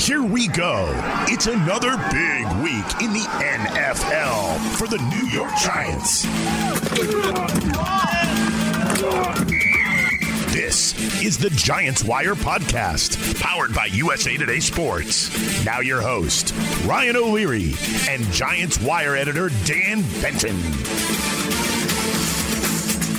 Here we go. It's another big week in the NFL for the New York Giants. This is the Giants Wire podcast, powered by USA Today Sports. Now, your host, Ryan O'Leary, and Giants Wire editor, Dan Benton.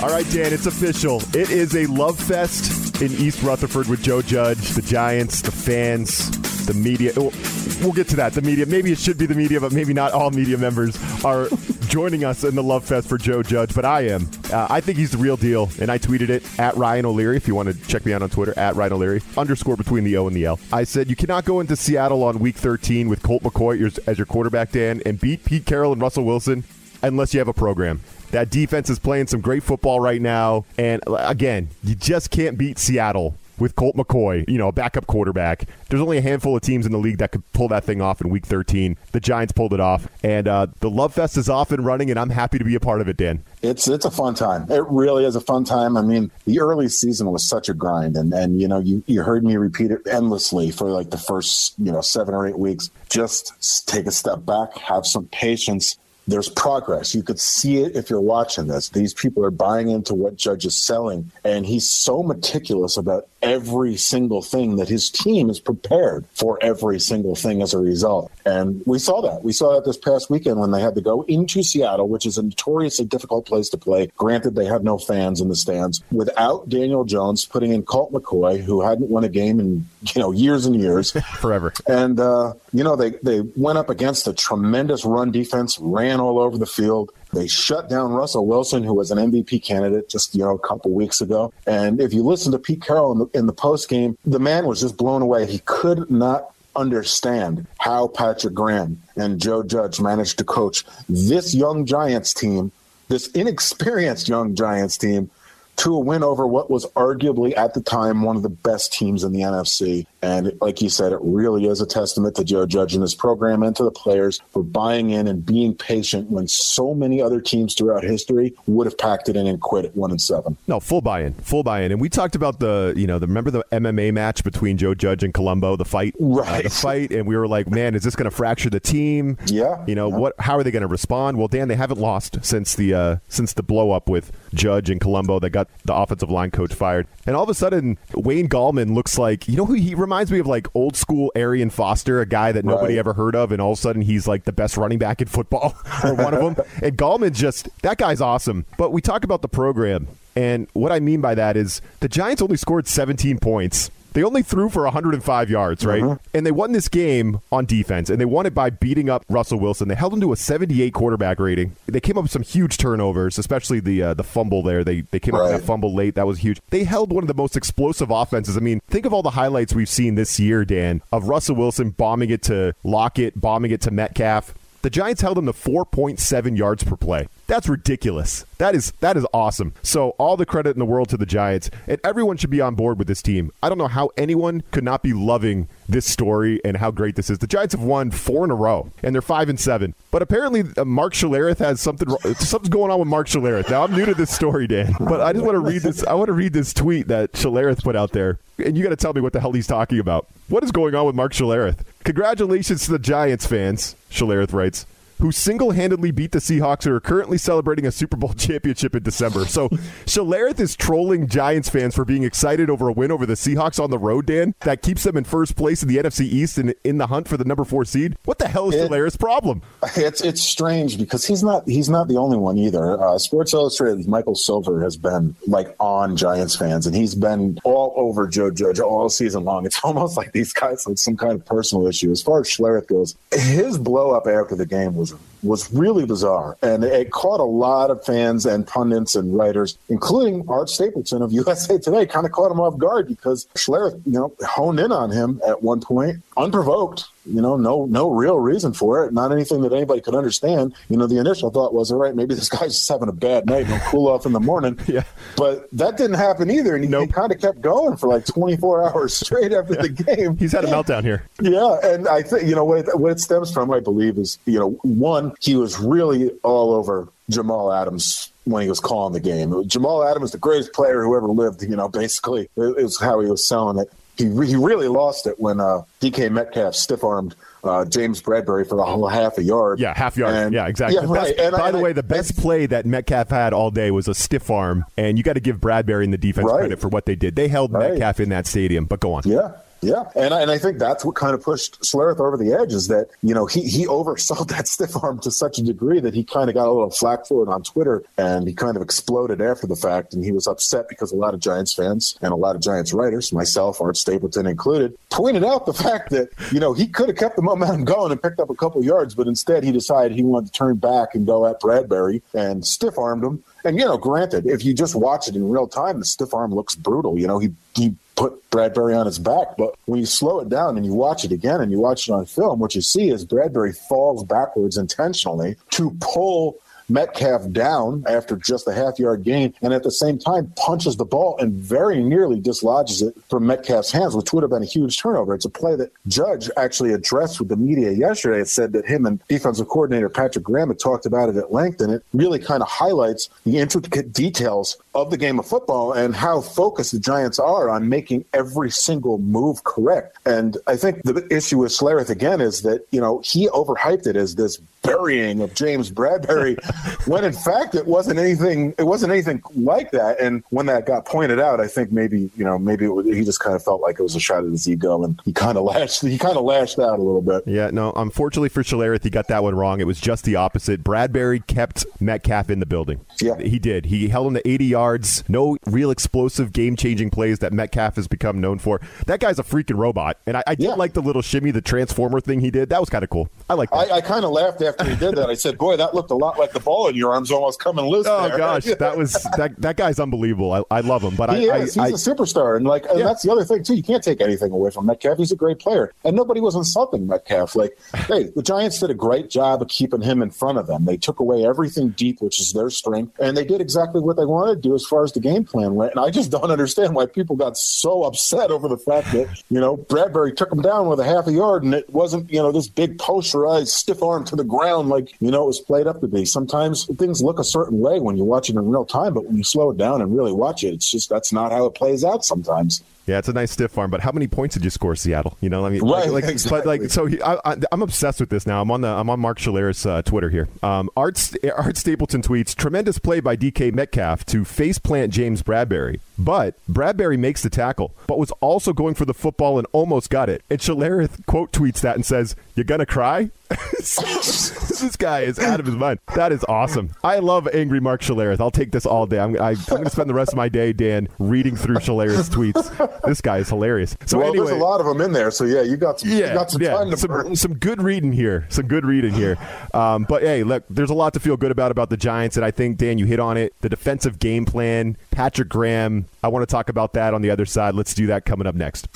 All right, Dan, it's official. It is a love fest in East Rutherford with Joe Judge, the Giants, the fans, the media. We'll get to that. The media. Maybe it should be the media, but maybe not all media members are joining us in the love fest for Joe Judge. But I am. Uh, I think he's the real deal, and I tweeted it at Ryan O'Leary. If you want to check me out on Twitter, at Ryan O'Leary underscore between the O and the L. I said you cannot go into Seattle on Week 13 with Colt McCoy as your quarterback, Dan, and beat Pete Carroll and Russell Wilson unless you have a program. That defense is playing some great football right now. And again, you just can't beat Seattle with Colt McCoy, you know, a backup quarterback. There's only a handful of teams in the league that could pull that thing off in week 13. The Giants pulled it off. And uh, the Love Fest is off and running, and I'm happy to be a part of it, Dan. It's it's a fun time. It really is a fun time. I mean, the early season was such a grind, and and you know you you heard me repeat it endlessly for like the first you know seven or eight weeks. Just take a step back, have some patience, there's progress. You could see it if you're watching this. These people are buying into what Judge is selling, and he's so meticulous about every single thing that his team is prepared for every single thing as a result. And we saw that. We saw that this past weekend when they had to go into Seattle, which is a notoriously difficult place to play. Granted, they had no fans in the stands. Without Daniel Jones, putting in Colt McCoy, who hadn't won a game in you know years and years, forever. And uh, you know they they went up against a tremendous run defense, ran all over the field. They shut down Russell Wilson, who was an MVP candidate just you know a couple weeks ago. And if you listen to Pete Carroll in the, in the post game, the man was just blown away. He could not understand how Patrick Graham and Joe Judge managed to coach this young Giants team, this inexperienced young Giants team, to a win over what was arguably at the time one of the best teams in the NFC. And like you said, it really is a testament to Joe Judge and his program and to the players for buying in and being patient when so many other teams throughout history would have packed it in and quit at one and seven. No, full buy-in, full buy-in. And we talked about the, you know, the remember the MMA match between Joe Judge and Colombo, the fight, right? Uh, the fight, and we were like, man, is this going to fracture the team? Yeah. You know yeah. what? How are they going to respond? Well, Dan, they haven't lost since the uh, since the blow up with Judge and Colombo that got the offensive line coach fired. And all of a sudden, Wayne Gallman looks like, you know who he reminds me of like old school Arian Foster, a guy that nobody right. ever heard of, and all of a sudden he's like the best running back in football or one of them. And Gallman just, that guy's awesome. But we talk about the program. And what I mean by that is the Giants only scored 17 points they only threw for 105 yards, right? Uh-huh. And they won this game on defense, and they won it by beating up Russell Wilson. They held him to a 78 quarterback rating. They came up with some huge turnovers, especially the uh, the fumble there. They they came right. up with that fumble late. That was huge. They held one of the most explosive offenses. I mean, think of all the highlights we've seen this year, Dan, of Russell Wilson bombing it to Lockett, bombing it to Metcalf. The Giants held him to 4.7 yards per play. That's ridiculous. That is that is awesome. So all the credit in the world to the Giants, and everyone should be on board with this team. I don't know how anyone could not be loving this story and how great this is. The Giants have won four in a row, and they're five and seven. But apparently, uh, Mark Schlereth has something. Something's going on with Mark Schlereth. Now I'm new to this story, Dan, but I just want to read this. I want to read this tweet that Schlereth put out there, and you got to tell me what the hell he's talking about. What is going on with Mark Schlereth? Congratulations to the Giants fans, Schlereth writes who single handedly beat the Seahawks and are currently celebrating a Super Bowl championship in December. So Schlereth is trolling Giants fans for being excited over a win over the Seahawks on the road, Dan, that keeps them in first place in the NFC East and in the hunt for the number four seed. What the hell is it, problem? It's it's strange because he's not he's not the only one either. Uh, Sports Illustrated's Michael Silver has been like on Giants fans, and he's been all over Joe Judge all season long. It's almost like these guys have some kind of personal issue. As far as Schlereth goes, his blow up after the game was Souza. Was really bizarre, and it caught a lot of fans and pundits and writers, including Art Stapleton of USA Today, kind of caught him off guard because Schlereth, you know, honed in on him at one point, unprovoked you know, no no real reason for it, not anything that anybody could understand. You know, the initial thought was, all right, maybe this guy's just having a bad night and he'll cool off in the morning. yeah. But that didn't happen either, and he, nope. he kind of kept going for like 24 hours straight after yeah. the game. He's had a meltdown here. Yeah, and I think you know what it, what it stems from, I believe, is you know one one, he was really all over Jamal Adams when he was calling the game. Jamal Adams, the greatest player who ever lived, you know, basically, is how he was selling it. He, he really lost it when uh, DK Metcalf stiff armed uh, James Bradberry for the whole half a yard. Yeah, half yard. And, yeah, exactly. Yeah, right. Best, by the way, the best play that Metcalf had all day was a stiff arm, and you got to give Bradberry and the defense right. credit for what they did. They held right. Metcalf in that stadium. But go on. Yeah. Yeah, and I, and I think that's what kind of pushed Schlereth over the edge is that you know he he oversold that stiff arm to such a degree that he kind of got a little flack for it on Twitter, and he kind of exploded after the fact, and he was upset because a lot of Giants fans and a lot of Giants writers, myself, Art Stapleton included, pointed out the fact that you know he could have kept the momentum going and picked up a couple yards, but instead he decided he wanted to turn back and go at Bradberry and stiff armed him. And you know, granted, if you just watch it in real time, the stiff arm looks brutal. You know, he he put Bradberry on his back. But when you slow it down and you watch it again and you watch it on film, what you see is Bradberry falls backwards intentionally to pull Metcalf down after just a half yard gain, and at the same time punches the ball and very nearly dislodges it from Metcalf's hands, which would have been a huge turnover. It's a play that Judge actually addressed with the media yesterday. It said that him and defensive coordinator Patrick Graham had talked about it at length, and it really kind of highlights the intricate details of the game of football and how focused the Giants are on making every single move correct. And I think the issue with Schlereth again is that, you know, he overhyped it as this burying of James Bradberry, when in fact it wasn't anything it wasn't anything like that. And when that got pointed out I think maybe you know maybe was, he just kind of felt like it was a shot at his ego and he kind of lashed he kind of lashed out a little bit. Yeah no unfortunately for Schlereth he got that one wrong. It was just the opposite. Bradberry kept Metcalf in the building. Yeah. He did. He held him to 80 yards. No real explosive game changing plays that Metcalf has become known for. That guy's a freaking robot. And I, I did yeah. like the little shimmy the transformer thing he did. That was kind of cool. I like I, I kind of laughed after he did that I said boy that looked a lot like the ball in your arms almost coming loose. Oh there. gosh, that was that that guy's unbelievable. I, I love him, but he I, is. I, He's I, a superstar, and like and that's the other thing too. You can't take anything away from Metcalf. He's a great player, and nobody was insulting Metcalf. Like, hey, the Giants did a great job of keeping him in front of them. They took away everything deep, which is their strength, and they did exactly what they wanted to do as far as the game plan went. And I just don't understand why people got so upset over the fact that you know Bradberry took him down with a half a yard, and it wasn't you know this big posterized stiff arm to the ground like you know it was played up to be. Sometimes things look a certain way when you watch it in real time, but when you slow it down and really watch it, it's just that's not how it plays out sometimes. Yeah, it's a nice stiff arm, but how many points did you score, Seattle? You know, I mean, right, like, exactly. but like, so he, I, am obsessed with this now. I'm on the I'm on Mark Schlereth's uh, Twitter here. Um, Art Art Stapleton tweets: tremendous play by DK Metcalf to face plant James Bradberry, but Bradberry makes the tackle, but was also going for the football and almost got it. And Schlereth quote tweets that and says, "You're gonna cry?" this guy is out of his mind. That is awesome. I love angry Mark Schlereth. I'll take this all day. I'm, I, am going to spend the rest of my day, Dan, reading through Schlereth's tweets. This guy is hilarious. So well, anyway, there's a lot of them in there. So yeah, you got some. Yeah, you got some yeah, time to some, burn. some good reading here. Some good reading here. Um, but hey, look, there's a lot to feel good about about the Giants, and I think Dan, you hit on it. The defensive game plan, Patrick Graham. I want to talk about that on the other side. Let's do that coming up next.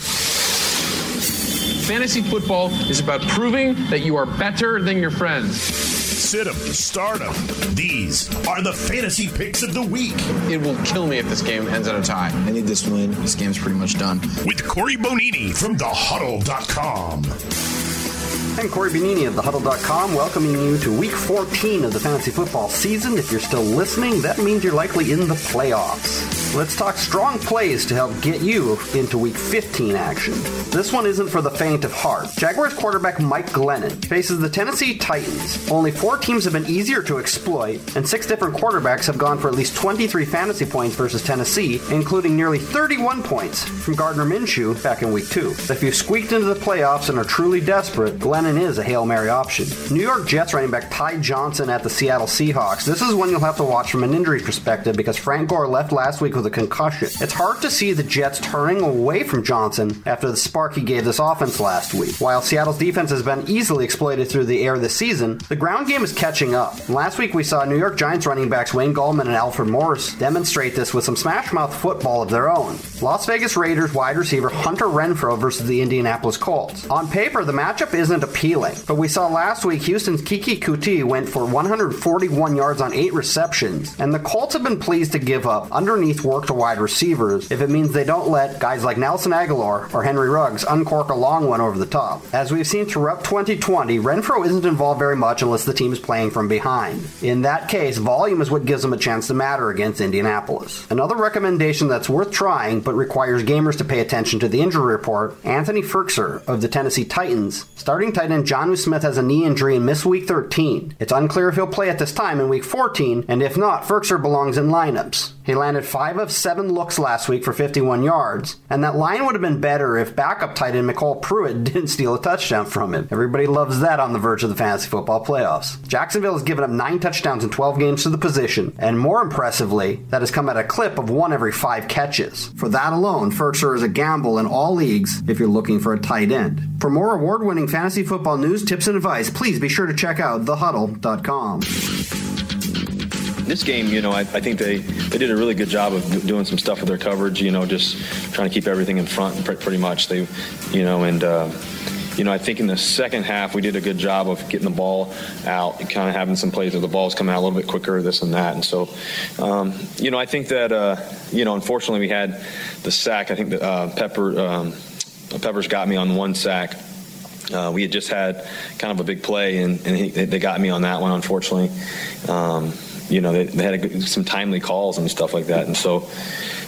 Fantasy football is about proving that you are better than your friends. Sit 'em, start 'em. These are the fantasy picks of the week. It will kill me if this game ends in a tie. I need this win. This game's pretty much done. With Corey Bonini from thehuddle.com. I'm Corey Bonini of thehuddle.com, welcoming you to week 14 of the fantasy football season. If you're still listening, that means you're likely in the playoffs. Let's talk strong plays to help get you into week 15 action. This one isn't for the faint of heart. Jaguars quarterback Mike Glennon faces the Tennessee Titans. Only four teams have been easier to exploit, and six different quarterbacks have gone for at least 23 fantasy points versus Tennessee, including nearly 31 points from Gardner Minshew back in week two. If you've squeaked into the playoffs and are truly desperate, Glennon is a Hail Mary option. New York Jets running back Ty Johnson at the Seattle Seahawks. This is one you'll have to watch from an injury perspective because Frank Gore left last week with a concussion. It's hard to see the Jets turning away from Johnson after the spark he gave this offense last week. While Seattle's defense has been easily exploited through the air this season, the ground game is catching up. Last week we saw New York Giants running backs Wayne Gallman and Alfred Morris demonstrate this with some smash mouth football of their own. Las Vegas Raiders wide receiver Hunter Renfrow versus the Indianapolis Colts. On paper, the matchup isn't appealing, but we saw last week Houston's Keke Coutee went for 141 yards on 8 receptions, and the Colts have been pleased to give up underneath work to wide receivers if it means they don't let guys like Nelson Agholor or Henry Ruggs uncork a long one over the top. As we've seen throughout 2020, Renfrow isn't involved very much unless the team is playing from behind. In that case, volume is what gives them a chance to matter against Indianapolis. Another recommendation that's worth trying but requires gamers to pay attention to the injury report Anthony Firkser of the Tennessee Titans. Starting tight end Jonnu Smith has a knee injury and missed week 13. It's unclear if he'll play at this time in week 14, and if not, Firkser belongs in lineups. He landed 5 of 7 looks last week for 51 yards, and that line would have been better if backup tight end MyCole Pruitt didn't steal a touchdown from him. Everybody loves that on the verge of the fantasy football playoffs. Jacksonville has given up 9 touchdowns in 12 games to the position, and more impressively, that has come at a clip of 1 every 5 catches. For that alone, Firkser is a gamble in all leagues if you're looking for a tight end. For more award winning fantasy football news, tips, and advice, please be sure to check out thehuddle.com this game, you know, I, I, think they, they did a really good job of doing some stuff with their coverage. You know, just trying to keep everything in front, pretty much. They, you know, and. Uh, you know, I think in the second half we did a good job of getting the ball out, kind of having some plays where the ball's coming out a little bit quicker, this and that. And so, um, you know, I think that, uh, you know, unfortunately we had the sack. I think that uh, Pepper um, Peppers got me on one sack. Uh, we had just had kind of a big play, and, and he, they got me on that one, unfortunately. Um, you know, they, they had a, some timely calls and stuff like that. And so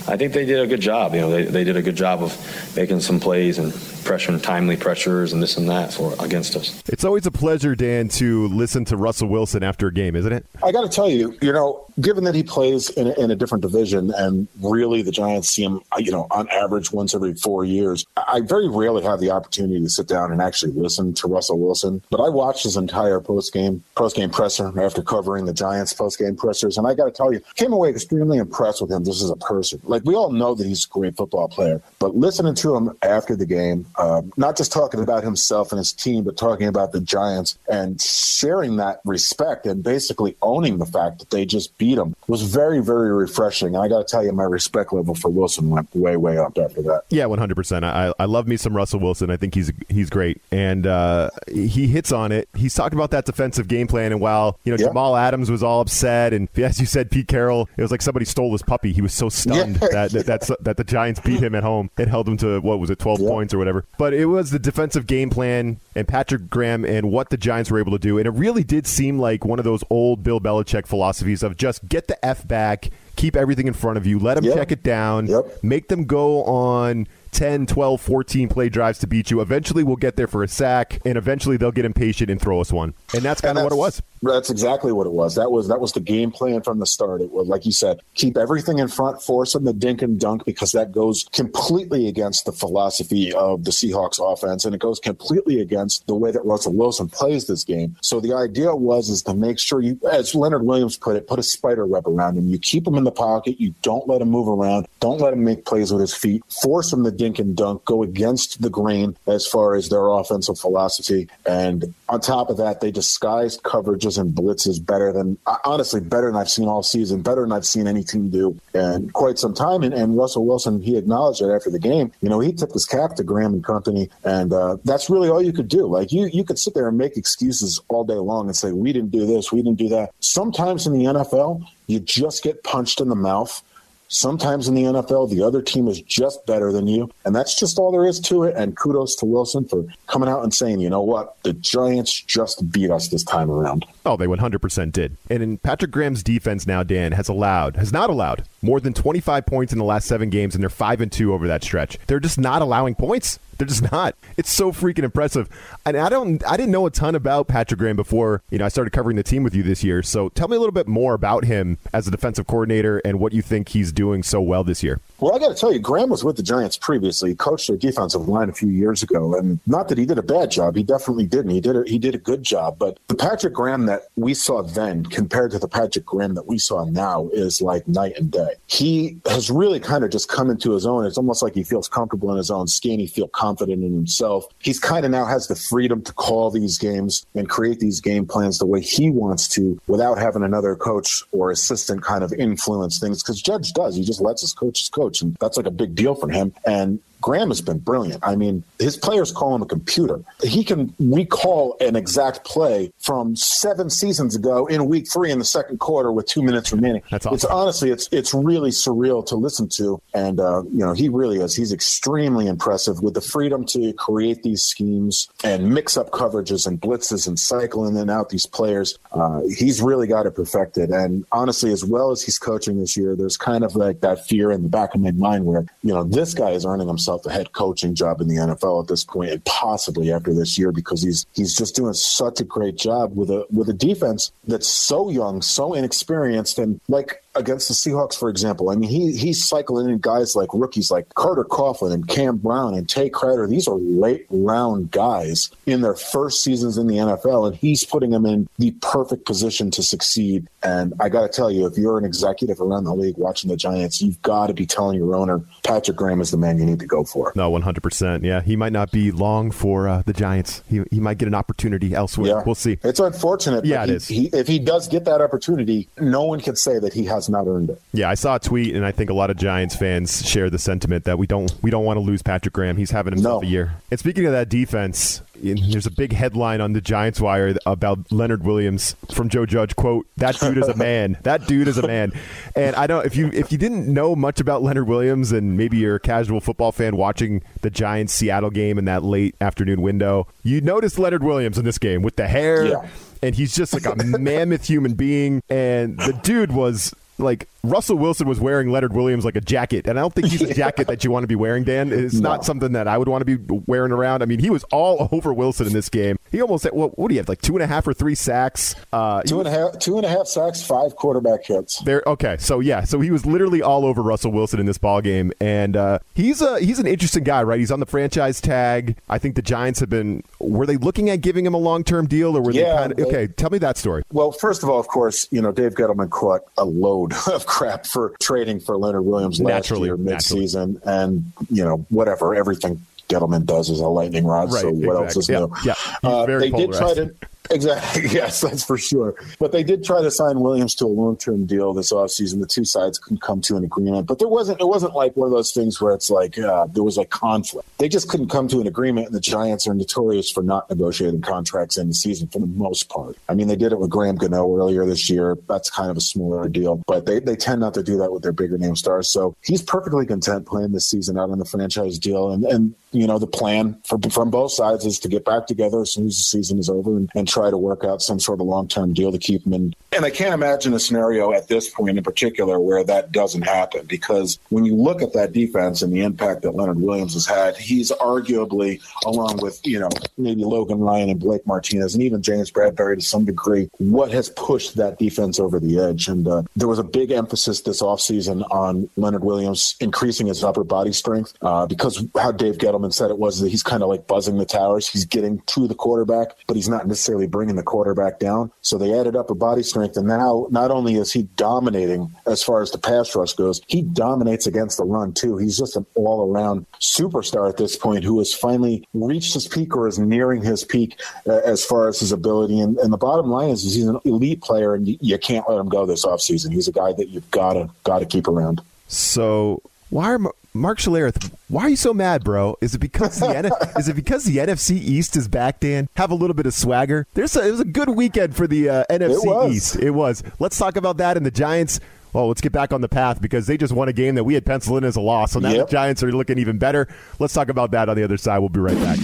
I think they did a good job. You know, they, they did a good job of making some plays and pressure and timely pressures and this and that for against us. It's always a pleasure, Dan, to listen to Russell Wilson after a game, isn't it? I got to tell you, you know, given that he plays in a, in a different division and really the Giants see him, uh, you know, on average once every four years, I very rarely have the opportunity to sit down and actually listen to Russell Wilson. But I watched his entire post game post game presser after covering the Giants post game pressers, and I got to tell you, came away extremely impressed with him This is a person. Like we all know that he's a great football player, but listening to him after the game, um, not just talking about himself and his team, but talking about the Giants and sharing that respect and basically owning the fact that they just beat them was very, very refreshing. And I got to tell you, my respect level for Wilson went way, way up after that. Yeah, one hundred percent. I I love me some Russell Wilson. I think he's he's great, and uh, he hits on it. He's talked about that defensive game plan, and while you know yeah. Jamal Adams was all upset, and as you said, Pete Carroll, it was like somebody stole his puppy. He was so stunned yeah. that, that that's that the Giants beat him at home. It held him to what was it, twelve yeah. points or whatever. But it was the defensive game plan and Patrick Graham and what the Giants were able to do. And it really did seem like one of those old Bill Belichick philosophies of just get the F back, keep everything in front of you, let them yep. check it down, yep. make them go on 10, 12, 14 play drives to beat you. Eventually, we'll get there for a sack, and eventually they'll get impatient and throw us one. And that's kind of what it was. That's exactly what it was. That was that was the game plan from the start. It was like you said, keep everything in front, force them to dink and dunk because that goes completely against the philosophy of the Seahawks offense, and it goes completely against the way that Russell Wilson plays this game. So the idea was is to make sure you, as Leonard Williams put it, put a spider web around him. You keep him in the pocket. You don't let him move around. Don't let him make plays with his feet. Force him to dink dink and dunk, go against the grain as far as their offensive philosophy. And on top of that, they disguised coverages and blitzes better than, honestly, better than I've seen all season, better than I've seen any team do in quite some time. And, and Russell Wilson, he acknowledged it after the game. You know, he tipped his cap to Graham and company, and uh, that's really all you could do. Like, you, you could sit there and make excuses all day long and say, we didn't do this, we didn't do that. Sometimes in the NFL, you just get punched in the mouth Sometimes in the NFL, the other team is just better than you. And that's just all there is to it. And kudos to Wilson for coming out and saying, you know what? The Giants just beat us this time around. Oh, they 100% did. And in Patrick Graham's defense now, Dan, has allowed, has not allowed more than 25 points in the last seven games, and they're 5 and 2 over that stretch. They're just not allowing points. They're just not. It's so freaking impressive. And I don't I didn't know a ton about Patrick Graham before, you know, I started covering the team with you this year. So tell me a little bit more about him as a defensive coordinator and what you think he's doing so well this year. Well, I got to tell you, Graham was with the Giants previously. He coached their defensive line a few years ago, and not that he did a bad job. He definitely didn't. He did a, he did a good job. But the Patrick Graham that we saw then, compared to the Patrick Graham that we saw now, is like night and day. He has really kind of just come into his own. It's almost like he feels comfortable in his own skin. He feels confident in himself. He's kind of now has the freedom to call these games and create these game plans the way he wants to, without having another coach or assistant kind of influence things. Because Judge does. He just lets his coaches coach, and that's like a big deal for him. And Graham has been brilliant. I mean, his players call him a computer. He can recall an exact play from seven seasons ago in week three in the second quarter with two minutes remaining. That's awesome. It's honestly, it's it's really surreal to listen to, and uh, you know, he really is. He's extremely impressive with the freedom to create these schemes and mix up coverages and blitzes and cycle in and out these players. Uh, he's really got it perfected. And honestly, as well as he's coaching this year, there's kind of like that fear in the back of my mind where you know this guy is earning himself a head coaching job in the NFL at this point, and possibly after this year because he's he's just doing such a great job with a with a defense that's so young, so inexperienced, and like against the Seahawks, for example. I mean, he he's cycling in guys like rookies like Carter Coughlin and Cam Brown and Tae Crowder. These are late round guys in their first seasons in the NFL, and he's putting them in the perfect position to succeed. And I got to tell you, if you're an executive around the league watching the Giants, you've got to be telling your owner Patrick Graham is the man you need to go for. No, one hundred percent. Yeah, he might not be long for uh, the Giants. He he might get an opportunity elsewhere. Yeah. We'll see. It's unfortunate. Yeah, but it he, is. He, if he does get that opportunity, no one can say that he has not earned it. Yeah, I saw a tweet, and I think a lot of Giants fans share the sentiment that we don't we don't want to lose Patrick Graham. He's having himself No. a year. And speaking of that defense, there's a big headline on the Giants wire about Leonard Williams from Joe Judge. "Quote: That dude is a man. That dude is a man." And I don't if you if you didn't know much about Leonard Williams, and maybe you're a casual football fan watching the Giants Seattle game in that late afternoon window, you noticed Leonard Williams in this game with the hair Yeah. and he's just like a mammoth human being. And the dude was like Russell Wilson was wearing Leonard Williams like a jacket, and I don't think he's a jacket that you want to be wearing, Dan. It's not something that I would want to be wearing around. I mean, he was all over Wilson in this game. He almost had what? What do you have? Like two and a half or three sacks? Uh, Two and a half, two and a half sacks, five quarterback hits. there. Okay, so yeah, so he was literally all over Russell Wilson in this ball game, and uh, he's a he's an interesting guy, right? He's on the franchise tag. I think the Giants have been. Were they looking at giving him a long term deal, or were they kind of okay? Tell me that story. Well, first of all, of course, you know Dave Gettleman caught a load of crap for trading for Leonard Williams last Naturally, year naturally. midseason, and you know whatever everything Gettleman does is a lightning rod. Right, so what else is exactly. new? Yeah, uh, very they did try to. Exactly. Yes, that's for sure. But they did try to sign Williams to a long-term deal this offseason. The two sides couldn't come to an agreement. But there wasn't. It wasn't like one of those things where it's like uh, there was like conflict. They just couldn't come to an agreement. And the Giants are notorious for not negotiating contracts in the season for the most part. I mean, they did it with Graham Gano earlier this year. That's kind of a smaller deal, but they they tend not to do that with their bigger name stars. So he's perfectly content playing this season out on the franchise deal. And and you know the plan for, from both sides is to get back together as soon as the season is over and, and try to work out some sort of long term deal to keep him in. And I can't imagine a scenario at this point in particular where that doesn't happen because when you look at that defense and the impact that Leonard Williams has had, he's arguably, along with you know maybe Logan Ryan and Blake Martinez and even James Bradberry to some degree, what has pushed that defense over the edge. And uh, there was a big emphasis this offseason on Leonard Williams increasing his upper body strength uh, because how Dave Gettleman said it was that he's kind of like buzzing the towers. He's getting to the quarterback, but he's not necessarily bringing the quarterback down. So they added upper body strength, and now not only is he dominating as far as the pass rush goes, he dominates against the run too. He's just an all-around superstar at this point who has finally reached his peak or is nearing his peak uh, as far as his ability. And, and the bottom line is, is he's an elite player, and you, you can't let him go this offseason. He's a guy that you've got to got to keep around. So why are Mar- Mark Schlereth? Why are you so mad, bro? Is it because the N- is it because the NFC East is back, Dan? Have a little bit of swagger. There's a, it was a good weekend for the uh, NFC was. East. It was. Let's talk about that and the Giants. Well, let's get back on the path because they just won a game that we had penciled in as a loss. So now Yep. the Giants are looking even better. Let's talk about that on the other side. We'll be right back.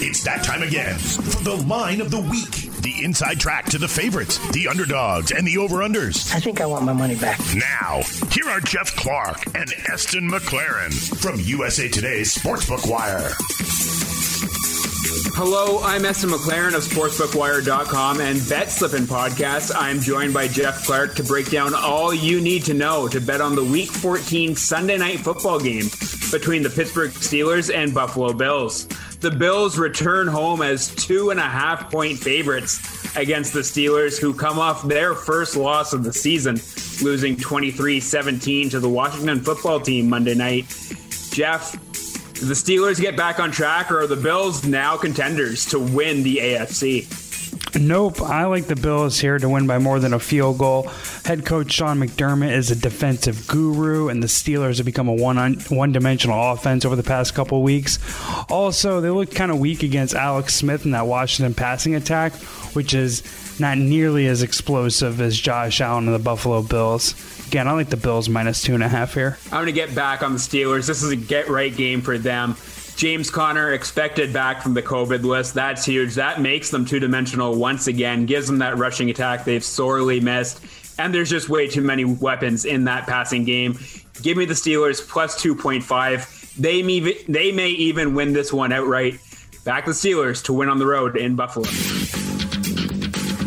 It's that time again for the line of the week. The inside track to the favorites, the underdogs, and the over-unders. I think I want my money back. Now, here are Jeff Clark and Eston McLaren from USA Today's Sportsbook Wire. Hello, I'm Eston McLaren of SportsbookWire.com and Bet Slippin' Podcast. I'm joined by Jeff Clark to break down all you need to know to bet on the Week 14 Sunday night football game between the Pittsburgh Steelers and Buffalo Bills. The Bills return home as two and a half point favorites against the Steelers, who come off their first loss of the season, losing 23 17 to the Washington football team Monday night. Jeff, the Steelers get back on track, or are the Bills now contenders to win the AFC? Nope. I like the Bills here to win by more than a field goal. Head coach Sean McDermott is a defensive guru, and the Steelers have become a one one dimensional offense over the past couple weeks. Also, they looked kind of weak against Alex Smith in that Washington passing attack, which is not nearly as explosive as Josh Allen and the Buffalo Bills. Again, I like the Bills minus two and a half here. I'm going to get back on the Steelers. This is a get right game for them. James Conner expected back from the COVID list. That's huge. That makes them two dimensional once again, gives them that rushing attack they've sorely missed. And there's just way too many weapons in that passing game. Give me the Steelers plus 2.5. They may, they may even win this one outright. Back the Steelers to win on the road in Buffalo.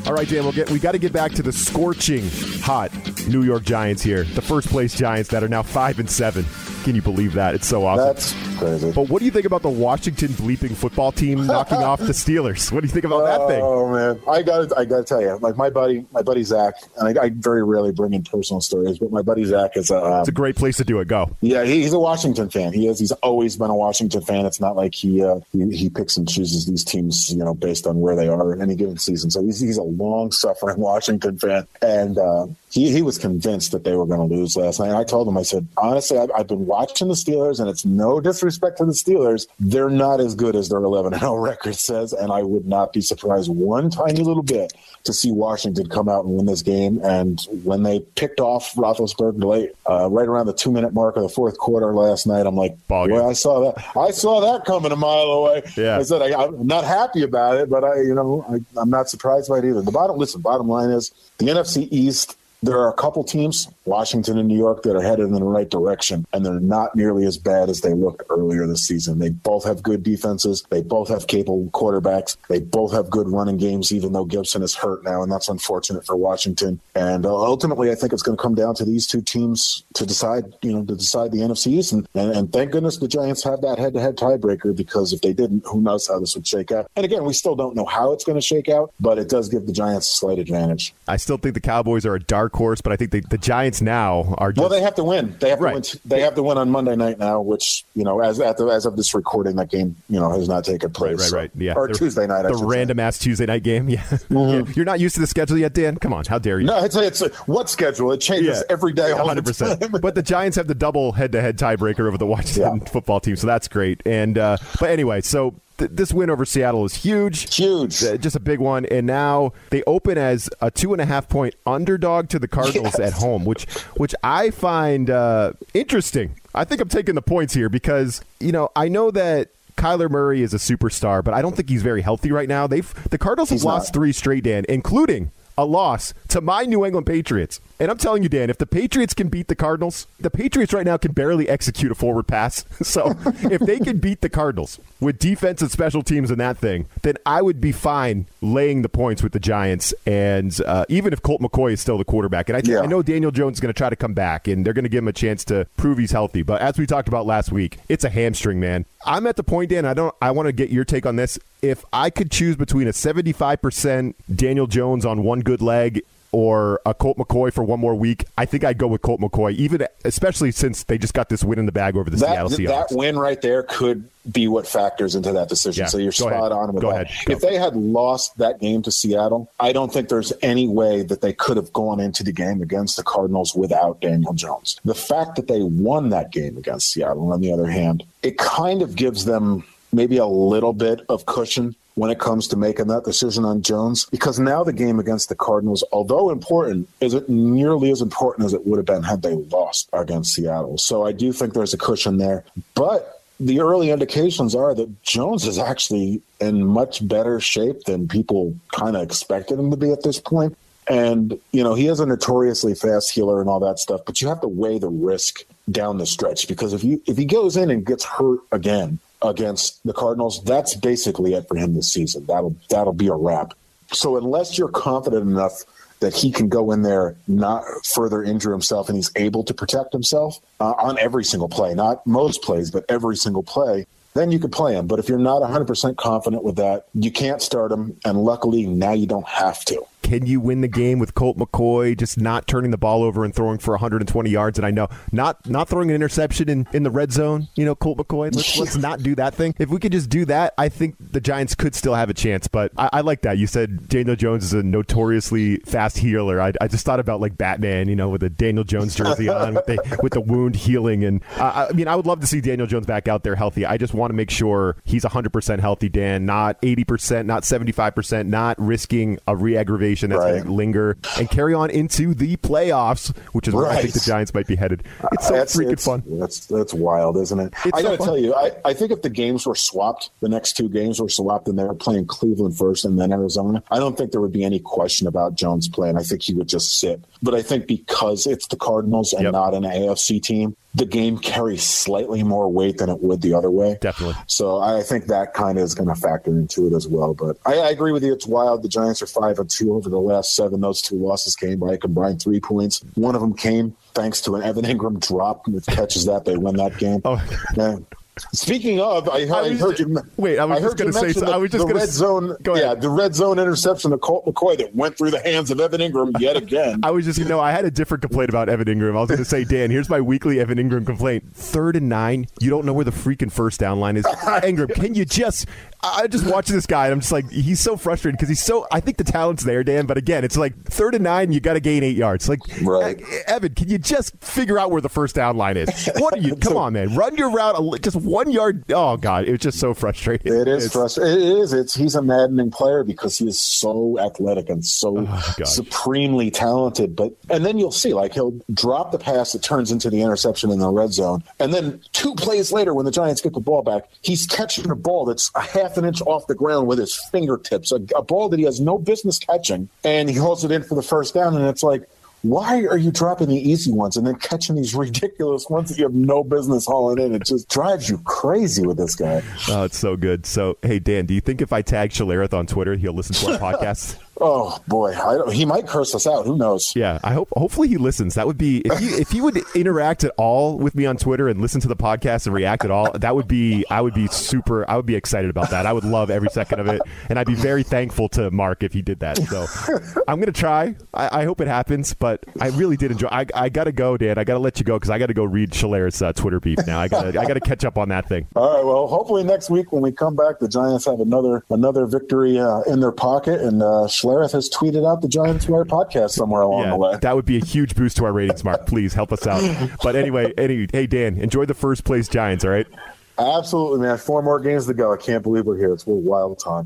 All right, Dan, we'll get, we got to get back to the scorching hot New York Giants here. The first place Giants that are now 5 and 7. Can you believe that? It's so awesome. That's crazy. But what do you think about the Washington bleeping football team knocking off the Steelers? What do you think about that thing? Oh man, I got I got to tell you, like my buddy, my buddy Zach, and I, I, very rarely bring in personal stories, but my buddy Zach is a. Um, it's a great place to do it. Go. Yeah, he, he's a Washington fan. He is. He's always been a Washington fan. It's not like he uh, he, he picks and chooses these teams, you know, based on where they are in any given season. So he's he's a long suffering Washington fan, and uh, he he was convinced that they were going to lose last night. And I told him, I said, honestly, I've, I've been watching the Steelers, and it's no disrespect to the Steelers, they're not as good as their 11 0 record says, and I would not be surprised one tiny little bit to see Washington come out and win this game. And when they picked off Roethlisberger late, uh, right around the two minute mark of the fourth quarter last night, I'm like, boy, I saw that. I saw that coming a mile away. Yeah. I said I, am not happy about it, but I, you know, I, I'm not surprised by it either. The bottom, listen, bottom line is the NFC East there are a couple teams, Washington and New York, that are headed in the right direction, and they're not nearly as bad as they looked earlier this season. They both have good defenses. They both have capable quarterbacks. They both have good running games, even though Gibson is hurt now, and that's unfortunate for Washington. And uh, ultimately, I think it's going to come down to these two teams to decide, you know, to decide the NFC East. And, and, and thank goodness the Giants have that head-to-head tiebreaker because if they didn't, who knows how this would shake out. And again, we still don't know how it's going to shake out, but it does give the Giants a slight advantage. I still think the Cowboys are a dark horse, but I think the, the Giants now are. Just, well, they have to win. They have right. to win. They have to win on Monday night now, which you know, as the, as of this recording, that game you know has not taken place. Right, right, right. Yeah, or Tuesday night. The random say. ass Tuesday night game. Yeah. Mm-hmm. yeah. you're not used to the schedule yet, Dan. Come on, how dare you? No, it's, it's a, what schedule? It changes yeah. every day. 100. percent But the Giants have the double head-to-head tiebreaker over the Washington yeah. football team, so that's great. And uh, but anyway, so th- this win over Seattle is huge. Huge. Uh, just a big one. And now they open as a two and a half point underdog to the Cardinals yes. at home, which which I find uh, interesting. I think I'm taking the points here because, you know, I know that Kyler Murray is a superstar, but I don't think he's very healthy right now. They've the Cardinals have lost not. three straight, Dan, including a loss to my New England Patriots. And I'm telling you, Dan, if the Patriots can beat the Cardinals, the Patriots right now can barely execute a forward pass. So if they can beat the Cardinals with defense and special teams and that thing, then I would be fine laying the points with the Giants. And uh, even if Colt McCoy is still the quarterback, and I, yeah. I know Daniel Jones is going to try to come back, and they're going to give him a chance to prove he's healthy. But as we talked about last week, it's a hamstring, man. I'm at the point, Dan. I don't. I want to get your take on this. If I could choose between a 75% Daniel Jones on one good leg or a Colt McCoy for one more week, I think I'd go with Colt McCoy, even especially since they just got this win in the bag over the that, Seattle Seahawks. That win right there could be what factors into that decision. Yeah, so you're spot ahead. on with go that. Ahead. Go. If they had lost that game to Seattle, I don't think there's any way that they could have gone into the game against the Cardinals without Daniel Jones. The fact that they won that game against Seattle, on the other hand, it kind of gives them maybe a little bit of cushion when it comes to making that decision on Jones because now the game against the Cardinals, although important, isn't nearly as important as it would have been had they lost against Seattle. So I do think there's a cushion there. But the early indications are that Jones is actually in much better shape than people kind of expected him to be at this point. And, you know, he is a notoriously fast healer and all that stuff, but you have to weigh the risk down the stretch because if you if he goes in and gets hurt again, against the Cardinals, that's basically it for him this season. That'll that'll be a wrap. So unless you're confident enough that he can go in there, not further injure himself, and he's able to protect himself uh, on every single play, not most plays, but every single play, then you could play him. But if you're not 100% confident with that, you can't start him. And luckily, now you don't have to. Can you win the game with Colt McCoy just not turning the ball over and throwing for 120 yards? And I know not not throwing an interception in, in the red zone. You know, Colt McCoy. Let's, let's not do that thing. If we could just do that, I think the Giants could still have a chance. But I, I like that. You said Daniel Jones is a notoriously fast healer. I, I just thought about like Batman, you know, with a Daniel Jones jersey on with the with the wound healing. And uh, I mean, I would love to see Daniel Jones back out there healthy. I just want to make sure he's 100% healthy, Dan, not 80%, not 75%, not risking a re-aggravation that's Right. going to linger and carry on into the playoffs, which is where I think the Giants might be headed. It's so That's- freaking it's- fun. That's that's wild, isn't it? It's I got to fun. tell you, I, I think if the games were swapped, the next two games were swapped, and they were playing Cleveland first and then Arizona, I don't think there would be any question about Jones playing. I think he would just sit. But I think because it's the Cardinals and Yep. not an AFC team, the game carries slightly more weight than it would the other way. Definitely. So I think that kind of is going to factor into it as well. But I, I agree with you. It's wild. The Giants are five and two over the last seven. Those two losses came by a combined three points. One of them came thanks to an Evan Engram drop. If catches that, they win that game. Oh. Yeah. Speaking of, I, I, was- heard you. wait, I was just heard you gonna say so- the, I was just the red s- zone. Go ahead. Yeah, the red zone interception of Colt McCoy that went through the hands of Evan Engram yet again. I was just, you know, I had a different complaint about Evan Engram. I was going to say, Dan, here's my weekly Evan Engram complaint. Third and nine, you don't know where the freaking first down line is. Engram, can you just? I just watch this guy, and I'm just like, he's so frustrated because he's so. I think the talent's there, Dan, but again, it's like third and nine, you got to gain eight yards. Like, Right. Evan, can you just figure out where the first down line is? What are you? Come on, man, run your route just one yard. Oh God, it was just so frustrating. It is It's- frustrating. It is. It's he's a maddening player because he is so athletic and so Oh, supremely talented. But and then you'll see, like he'll drop the pass that turns into the interception in the red zone, and then two plays later, when the Giants get the ball back, he's catching a ball that's a half an inch off the ground with his fingertips, a, a ball that he has no business catching, and he holds it in for the first down, and it's like. Why are you dropping the easy ones and then catching these ridiculous ones that you have no business hauling in? It just drives you crazy with this guy. Oh, it's so good. So, hey, Dan, do you think if I tag Schlereth on Twitter, he'll listen to our podcast? Oh boy, I don't, he might curse us out. Who knows? Yeah, I hope. Hopefully, he listens. That would be if he if he would interact at all with me on Twitter and listen to the podcast and react at all. That would be. I would be super. I would be excited about that. I would love every second of it, and I'd be very thankful to Mark if he did that. So, I'm gonna try. I, I hope it happens, but I really did enjoy. I, I gotta go, Dan. I gotta let you go because I gotta go read Schlereth's uh, Twitter beef now. I gotta I gotta catch up on that thing. All right. Well, hopefully next week when we come back, the Giants have another another victory uh, in their pocket, and uh, Schlereth has tweeted out the Giants Wire podcast somewhere along the way. That would be a huge boost to our ratings, Mark. Please help us out. But anyway, any, hey Dan, enjoy the first place Giants. All right. Absolutely, man. Four more games to go. I can't believe we're here. It's a wild time.